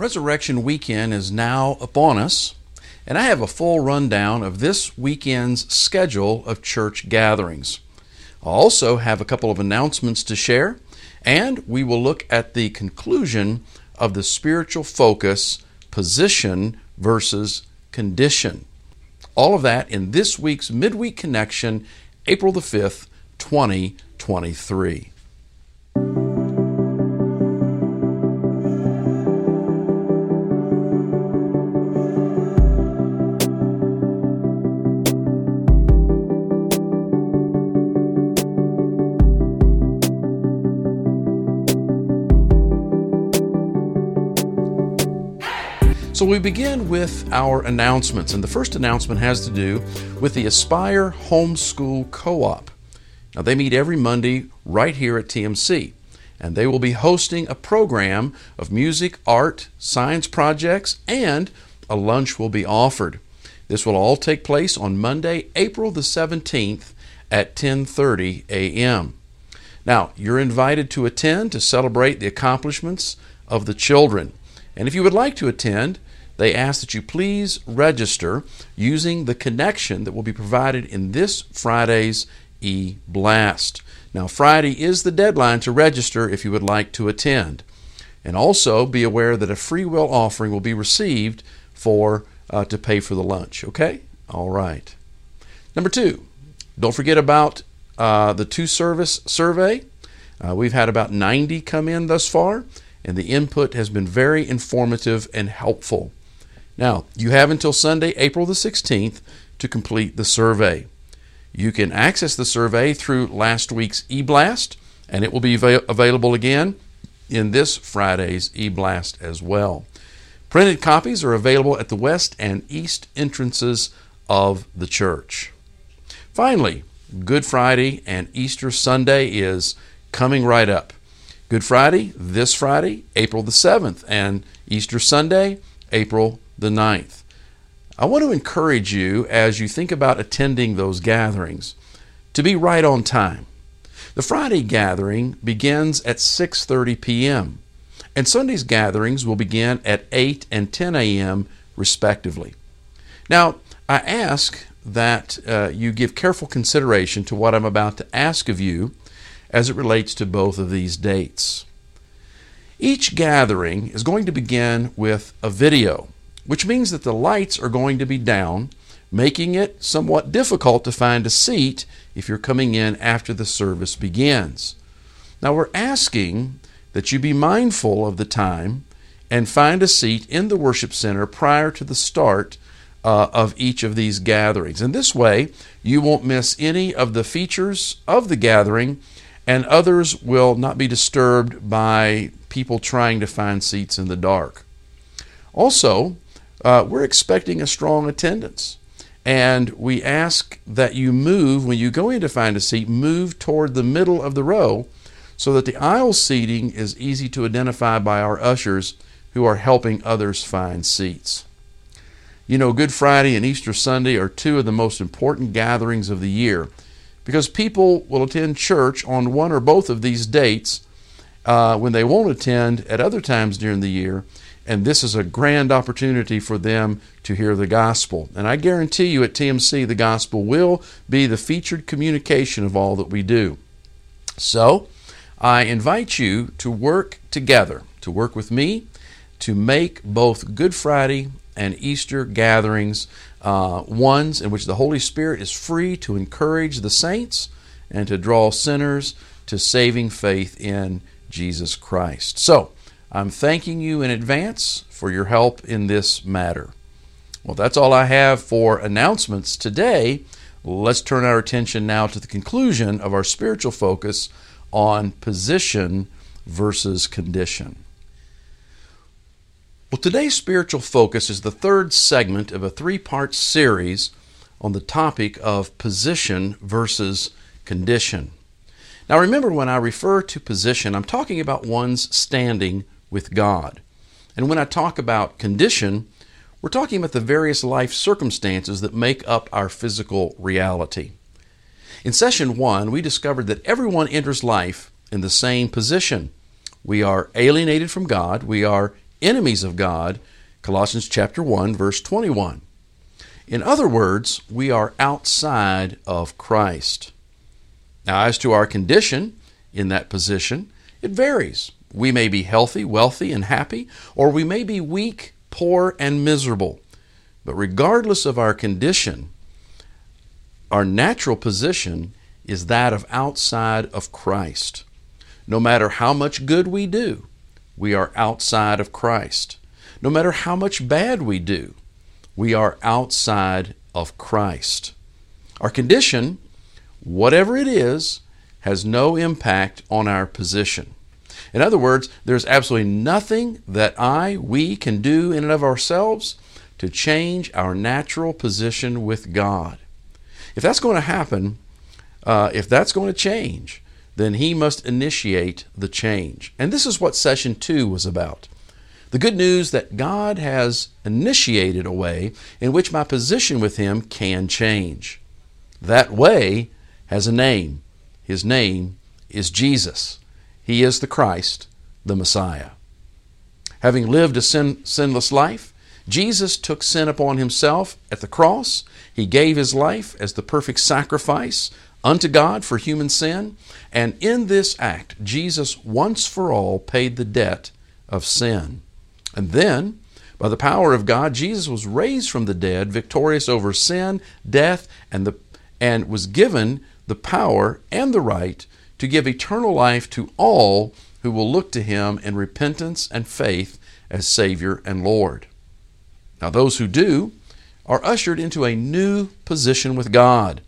Resurrection weekend is now upon us, and I have a full rundown of this weekend's schedule of church gatherings. I also have a couple of announcements to share, and we will look at the conclusion of the spiritual focus position versus condition. All of that in this week's Midweek Connection, April the 5th, 2023. So we begin with our announcements, and the first announcement has to do with the Aspire Homeschool Co op. Now, they meet every Monday right here at TMC, and they will be hosting a program of music, art, science projects, and a lunch will be offered. This will all take place on Monday, April the 17th at 10:30 a.m. Now, you're invited to attend to celebrate the accomplishments of the children. And if you would like to attend, they ask that you please register using the connection that will be provided in this Friday's e blast. Now, Friday is the deadline to register if you would like to attend. And also be aware that a free will offering will be received for uh, to pay for the lunch. Okay? All right. Number two, don't forget about uh, the two service survey. Uh, we've had about 90 come in thus far, and the input has been very informative and helpful. Now, you have until Sunday, April the 16th, to complete the survey. You can access the survey through last week's eBlast, and it will be av- available again in this Friday's eBlast as well. Printed copies are available at the west and east entrances of the church. Finally, Good Friday and Easter Sunday is coming right up. Good Friday, this Friday, April the 7th, and Easter Sunday, April the 9th. I want to encourage you as you think about attending those gatherings to be right on time. The Friday gathering begins at 6:30 p.m. and Sunday's gatherings will begin at 8 and 10 a.m. respectively. Now, I ask that uh, you give careful consideration to what I'm about to ask of you as it relates to both of these dates. Each gathering is going to begin with a video which means that the lights are going to be down, making it somewhat difficult to find a seat if you're coming in after the service begins. Now, we're asking that you be mindful of the time and find a seat in the worship center prior to the start uh, of each of these gatherings. And this way, you won't miss any of the features of the gathering, and others will not be disturbed by people trying to find seats in the dark. Also, uh, we're expecting a strong attendance. And we ask that you move, when you go in to find a seat, move toward the middle of the row so that the aisle seating is easy to identify by our ushers who are helping others find seats. You know, Good Friday and Easter Sunday are two of the most important gatherings of the year because people will attend church on one or both of these dates uh, when they won't attend at other times during the year and this is a grand opportunity for them to hear the gospel. And I guarantee you at TMC, the gospel will be the featured communication of all that we do. So, I invite you to work together, to work with me, to make both Good Friday and Easter gatherings uh, ones in which the Holy Spirit is free to encourage the saints and to draw sinners to saving faith in Jesus Christ. So, I'm thanking you in advance for your help in this matter. Well, that's all I have for announcements today. Let's turn our attention now to the conclusion of our spiritual focus on position versus condition. Well, today's spiritual focus is the third segment of a three part series on the topic of position versus condition. Now, remember, when I refer to position, I'm talking about one's standing with God. And when I talk about condition, we're talking about the various life circumstances that make up our physical reality. In session one, we discovered that everyone enters life in the same position. We are alienated from God, we are enemies of God, Colossians chapter 1 verse 21. In other words, we are outside of Christ. Now, as to our condition in that position, it varies. We may be healthy, wealthy, and happy, or we may be weak, poor, and miserable. But regardless of our condition, our natural position is that of outside of Christ. No matter how much good we do, we are outside of Christ. No matter how much bad we do, we are outside of Christ. Our condition, whatever it is, has no impact on our position. In other words, there's absolutely nothing that I, we can do in and of ourselves to change our natural position with God. If that's going to happen, uh, if that's going to change, then He must initiate the change. And this is what session two was about. The good news that God has initiated a way in which my position with Him can change. That way has a name. His name is Jesus. He is the Christ, the Messiah. Having lived a sin, sinless life, Jesus took sin upon himself at the cross. He gave his life as the perfect sacrifice unto God for human sin. And in this act, Jesus once for all paid the debt of sin. And then, by the power of God, Jesus was raised from the dead, victorious over sin, death, and, the, and was given the power and the right to give eternal life to all who will look to him in repentance and faith as Savior and Lord. Now, those who do are ushered into a new position with God.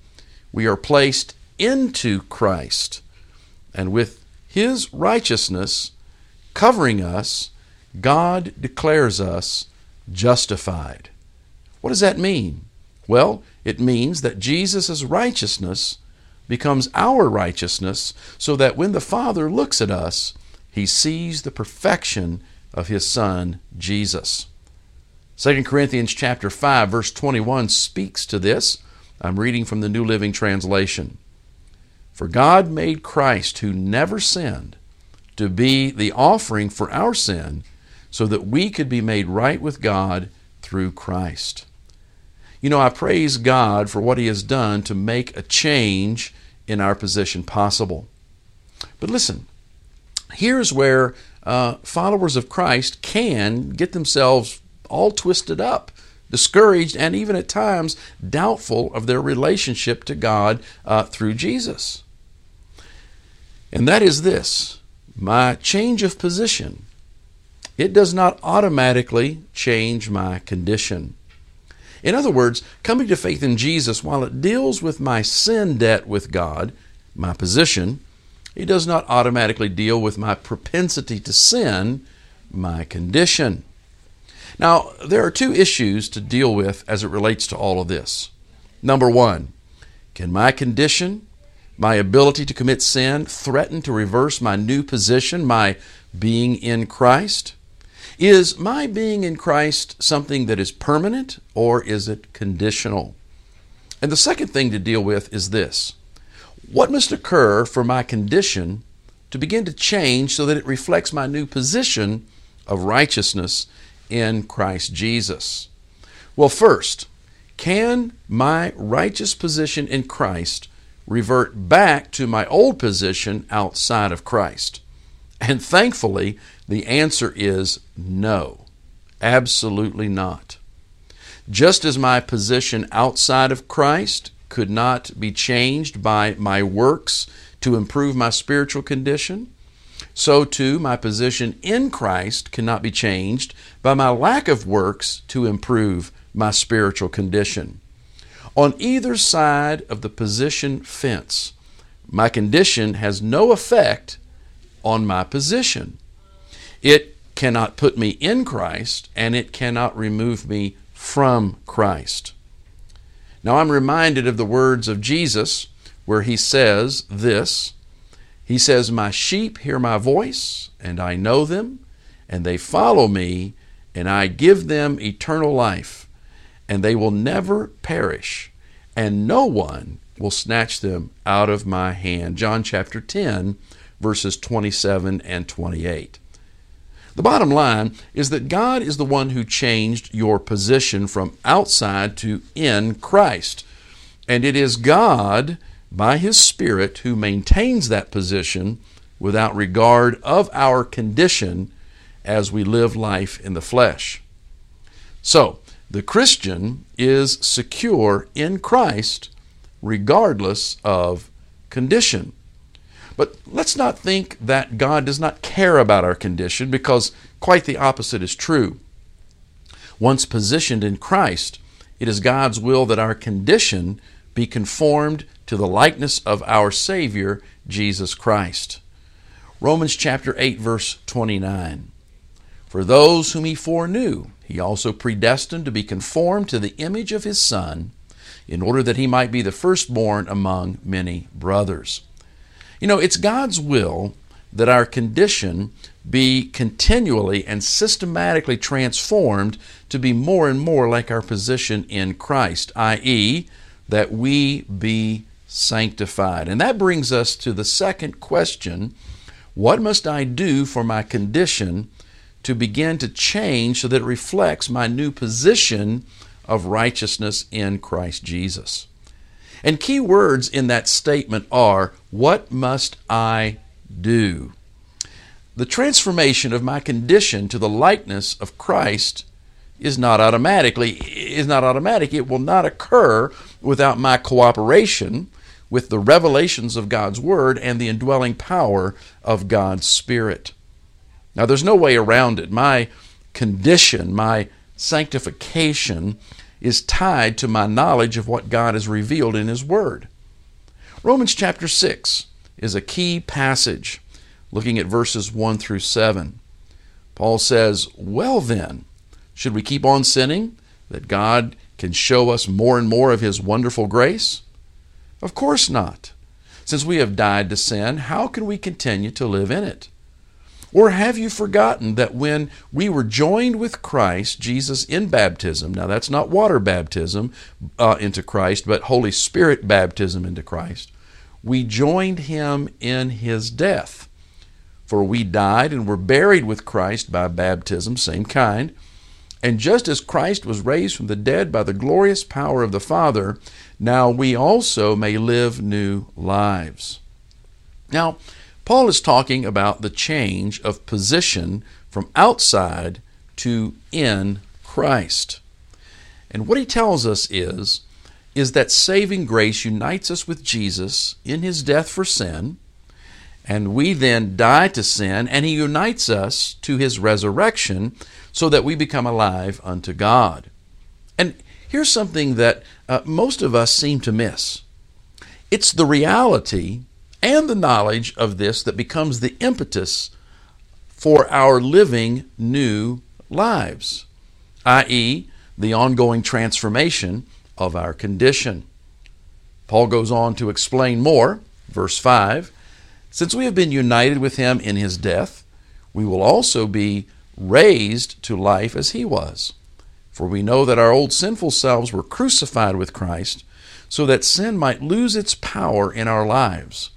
We are placed into Christ, and with His righteousness covering us, God declares us justified. What does that mean? Well, it means that Jesus' righteousness becomes our righteousness so that when the Father looks at us, he sees the perfection of his Son, Jesus. 2 Corinthians chapter 5 verse 21 speaks to this. I'm reading from the New Living Translation. For God made Christ who never sinned to be the offering for our sin so that we could be made right with God through Christ. You know, I praise God for what He has done to make a change in our position possible. But listen, here's where uh, followers of Christ can get themselves all twisted up, discouraged, and even at times doubtful of their relationship to God uh, through Jesus. And that is this my change of position. It does not automatically change my condition. In other words, coming to faith in Jesus, while it deals with my sin debt with God, my position, it does not automatically deal with my propensity to sin, my condition. Now, there are two issues to deal with as it relates to all of this. Number one, can my condition, my ability to commit sin, threaten to reverse my new position, my being in Christ? Is my being in Christ something that is permanent or is it conditional? And the second thing to deal with is this What must occur for my condition to begin to change so that it reflects my new position of righteousness in Christ Jesus? Well, first, can my righteous position in Christ revert back to my old position outside of Christ? And thankfully, the answer is no, absolutely not. Just as my position outside of Christ could not be changed by my works to improve my spiritual condition, so too my position in Christ cannot be changed by my lack of works to improve my spiritual condition. On either side of the position fence, my condition has no effect on my position. It cannot put me in Christ, and it cannot remove me from Christ. Now I'm reminded of the words of Jesus where he says this He says, My sheep hear my voice, and I know them, and they follow me, and I give them eternal life, and they will never perish, and no one will snatch them out of my hand. John chapter 10, verses 27 and 28. The bottom line is that God is the one who changed your position from outside to in Christ. And it is God, by His Spirit, who maintains that position without regard of our condition as we live life in the flesh. So, the Christian is secure in Christ regardless of condition. But let's not think that God does not care about our condition because quite the opposite is true. Once positioned in Christ, it is God's will that our condition be conformed to the likeness of our Savior, Jesus Christ. Romans chapter 8 verse 29. For those whom he foreknew, he also predestined to be conformed to the image of his Son, in order that he might be the firstborn among many brothers. You know, it's God's will that our condition be continually and systematically transformed to be more and more like our position in Christ, i.e., that we be sanctified. And that brings us to the second question What must I do for my condition to begin to change so that it reflects my new position of righteousness in Christ Jesus? And key words in that statement are what must I do? The transformation of my condition to the likeness of Christ is not automatically is not automatic. It will not occur without my cooperation with the revelations of God's word and the indwelling power of God's spirit. Now there's no way around it. My condition, my sanctification is tied to my knowledge of what God has revealed in His Word. Romans chapter 6 is a key passage, looking at verses 1 through 7. Paul says, Well then, should we keep on sinning that God can show us more and more of His wonderful grace? Of course not. Since we have died to sin, how can we continue to live in it? Or have you forgotten that when we were joined with Christ Jesus in baptism, now that's not water baptism uh, into Christ, but Holy Spirit baptism into Christ, we joined him in his death. For we died and were buried with Christ by baptism, same kind. And just as Christ was raised from the dead by the glorious power of the Father, now we also may live new lives. Now, Paul is talking about the change of position from outside to in Christ. And what he tells us is, is that saving grace unites us with Jesus in his death for sin, and we then die to sin, and he unites us to his resurrection so that we become alive unto God. And here's something that uh, most of us seem to miss it's the reality and the knowledge of this that becomes the impetus for our living new lives, i.e., the ongoing transformation of our condition. Paul goes on to explain more, verse 5 Since we have been united with him in his death, we will also be raised to life as he was. For we know that our old sinful selves were crucified with Christ, so that sin might lose its power in our lives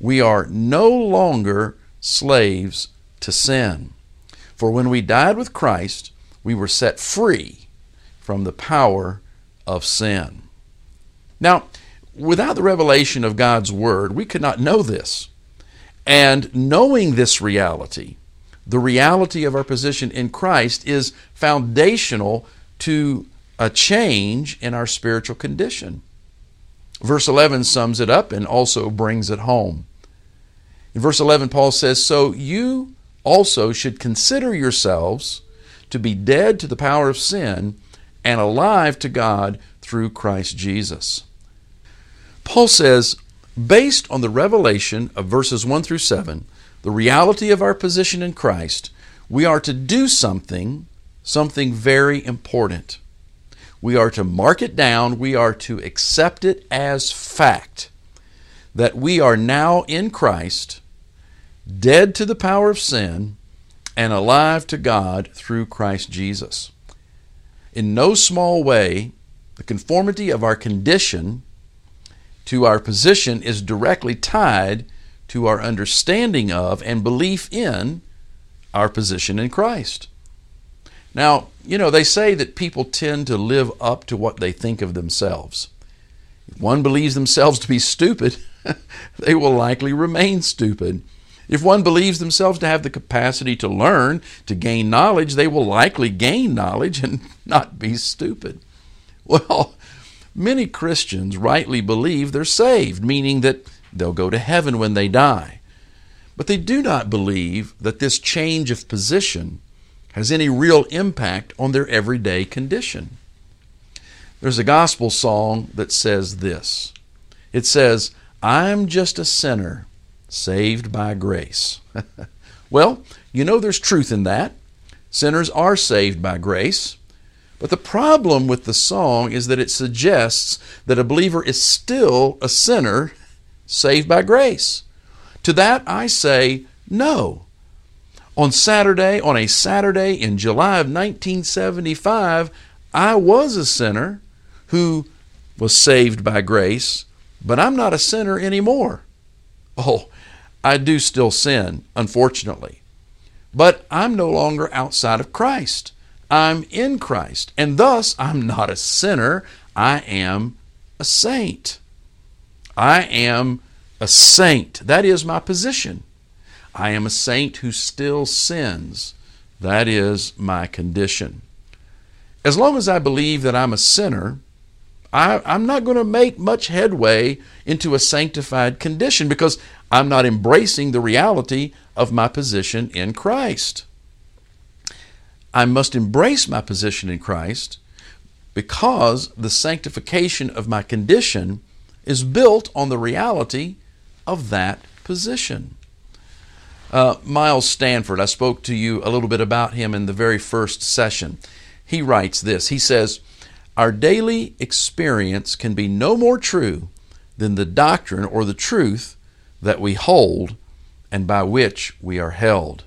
we are no longer slaves to sin. For when we died with Christ, we were set free from the power of sin. Now, without the revelation of God's Word, we could not know this. And knowing this reality, the reality of our position in Christ, is foundational to a change in our spiritual condition. Verse 11 sums it up and also brings it home. In verse 11, Paul says, So you also should consider yourselves to be dead to the power of sin and alive to God through Christ Jesus. Paul says, based on the revelation of verses 1 through 7, the reality of our position in Christ, we are to do something, something very important. We are to mark it down, we are to accept it as fact that we are now in Christ dead to the power of sin, and alive to God through Christ Jesus. In no small way, the conformity of our condition to our position is directly tied to our understanding of and belief in our position in Christ. Now, you know, they say that people tend to live up to what they think of themselves. If one believes themselves to be stupid, they will likely remain stupid. If one believes themselves to have the capacity to learn, to gain knowledge, they will likely gain knowledge and not be stupid. Well, many Christians rightly believe they're saved, meaning that they'll go to heaven when they die. But they do not believe that this change of position has any real impact on their everyday condition. There's a gospel song that says this it says, I'm just a sinner saved by grace. well, you know there's truth in that. Sinners are saved by grace. But the problem with the song is that it suggests that a believer is still a sinner saved by grace. To that I say no. On Saturday, on a Saturday in July of 1975, I was a sinner who was saved by grace, but I'm not a sinner anymore. Oh, I do still sin, unfortunately. But I'm no longer outside of Christ. I'm in Christ. And thus, I'm not a sinner. I am a saint. I am a saint. That is my position. I am a saint who still sins. That is my condition. As long as I believe that I'm a sinner, I, am not going to make much headway into a sanctified condition because I'm not embracing the reality of my position in Christ. I must embrace my position in Christ because the sanctification of my condition is built on the reality of that position. Uh, Miles Stanford, I spoke to you a little bit about him in the very first session. He writes this He says, Our daily experience can be no more true than the doctrine or the truth that we hold and by which we are held.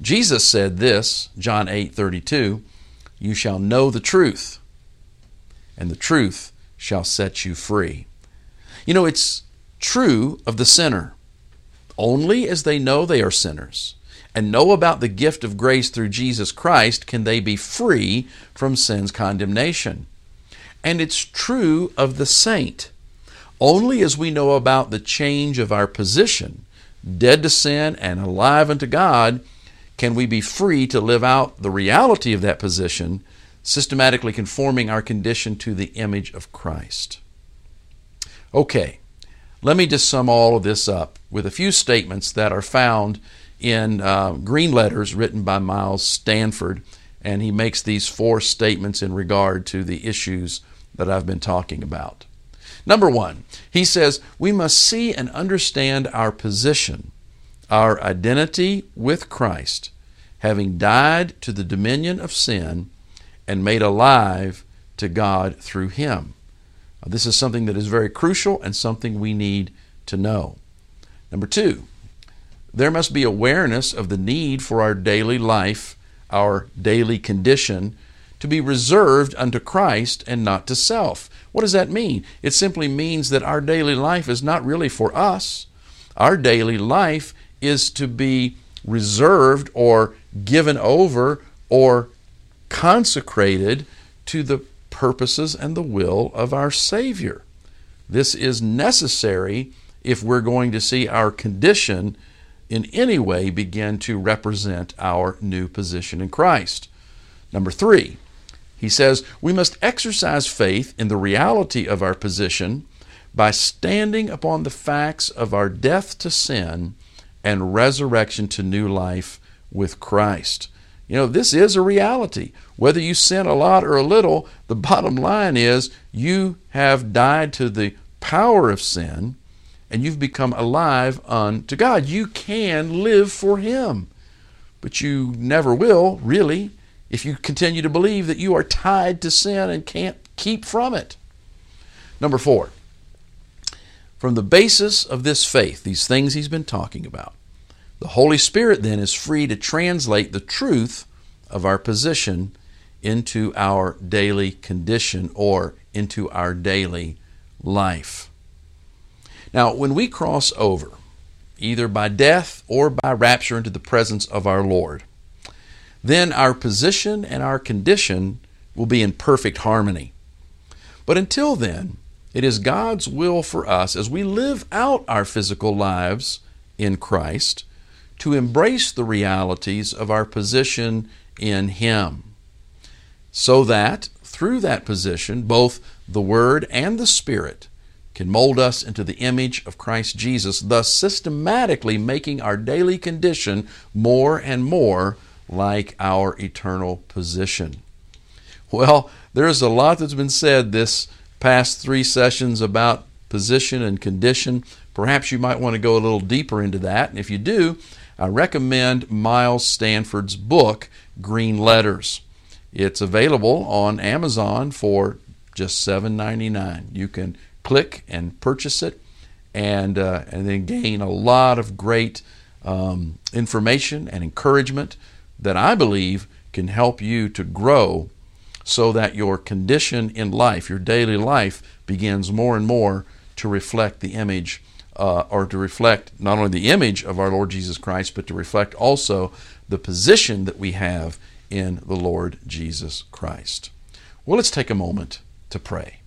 Jesus said this, John 8 32, You shall know the truth, and the truth shall set you free. You know, it's true of the sinner. Only as they know they are sinners and know about the gift of grace through Jesus Christ can they be free from sin's condemnation. And it's true of the saint. Only as we know about the change of our position, dead to sin and alive unto God, can we be free to live out the reality of that position, systematically conforming our condition to the image of Christ. Okay, let me just sum all of this up with a few statements that are found in uh, green letters written by Miles Stanford, and he makes these four statements in regard to the issues that I've been talking about. Number one, he says we must see and understand our position, our identity with Christ, having died to the dominion of sin and made alive to God through Him. Uh, this is something that is very crucial and something we need to know. Number two, there must be awareness of the need for our daily life, our daily condition, to be reserved unto Christ and not to self. What does that mean? It simply means that our daily life is not really for us. Our daily life is to be reserved or given over or consecrated to the purposes and the will of our Savior. This is necessary if we're going to see our condition in any way begin to represent our new position in Christ. Number three, he says we must exercise faith in the reality of our position by standing upon the facts of our death to sin and resurrection to new life with Christ. You know, this is a reality. Whether you sin a lot or a little, the bottom line is you have died to the power of sin and you've become alive unto God. You can live for Him, but you never will, really, if you continue to believe that you are tied to sin and can't keep from it. Number four, from the basis of this faith, these things he's been talking about, the Holy Spirit then is free to translate the truth of our position into our daily condition or into our daily life. Now, when we cross over either by death or by rapture into the presence of our Lord. Then our position and our condition will be in perfect harmony. But until then, it is God's will for us as we live out our physical lives in Christ to embrace the realities of our position in Him, so that through that position, both the Word and the Spirit can mold us into the image of Christ Jesus, thus systematically making our daily condition more and more like our eternal position. Well, there's a lot that's been said this past three sessions about position and condition. Perhaps you might want to go a little deeper into that. And if you do, I recommend Miles Stanford's book, Green Letters. It's available on Amazon for just $7.99. You can click and purchase it and, uh, and then gain a lot of great um, information and encouragement that I believe can help you to grow so that your condition in life, your daily life, begins more and more to reflect the image uh, or to reflect not only the image of our Lord Jesus Christ, but to reflect also the position that we have in the Lord Jesus Christ. Well, let's take a moment to pray.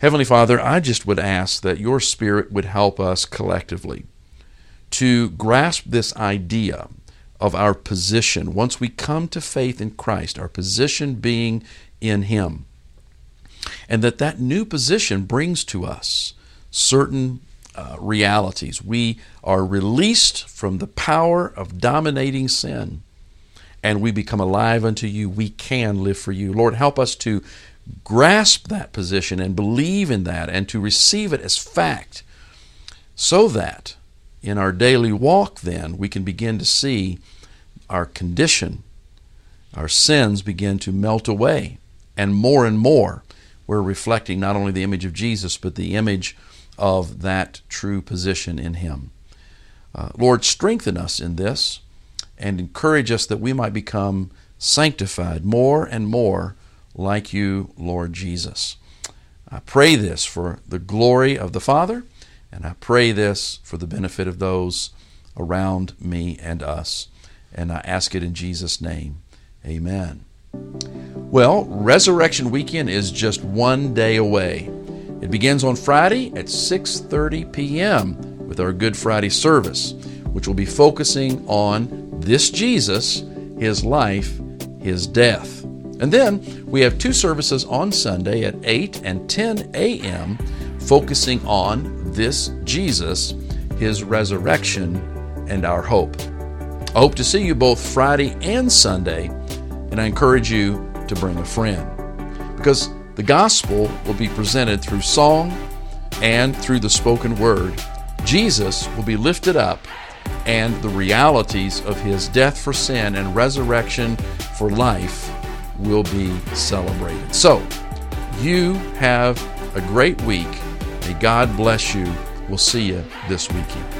Heavenly Father, I just would ask that your Spirit would help us collectively to grasp this idea of our position once we come to faith in Christ, our position being in Him. And that that new position brings to us certain uh, realities. We are released from the power of dominating sin and we become alive unto you. We can live for you. Lord, help us to grasp that position and believe in that and to receive it as fact so that in our daily walk, then, we can begin to see our condition, our sins begin to melt away. And more and more, we're reflecting not only the image of Jesus, but the image of that true position in Him. Uh, Lord, strengthen us in this and encourage us that we might become sanctified more and more like you, Lord Jesus. I pray this for the glory of the Father, and I pray this for the benefit of those around me and us. And I ask it in Jesus' name. Amen. Well, Resurrection Weekend is just one day away. It begins on Friday at 6:30 p.m. with our Good Friday service, which will be focusing on this Jesus, his life, his death. And then we have two services on Sunday at 8 and 10 a.m. focusing on this Jesus, his resurrection, and our hope. I hope to see you both Friday and Sunday, and I encourage you to bring a friend. Because the gospel will be presented through song and through the spoken word. Jesus will be lifted up, and the realities of his death for sin and resurrection for life will be celebrated. So, you have a great week. May God bless you. We'll see you this weekend.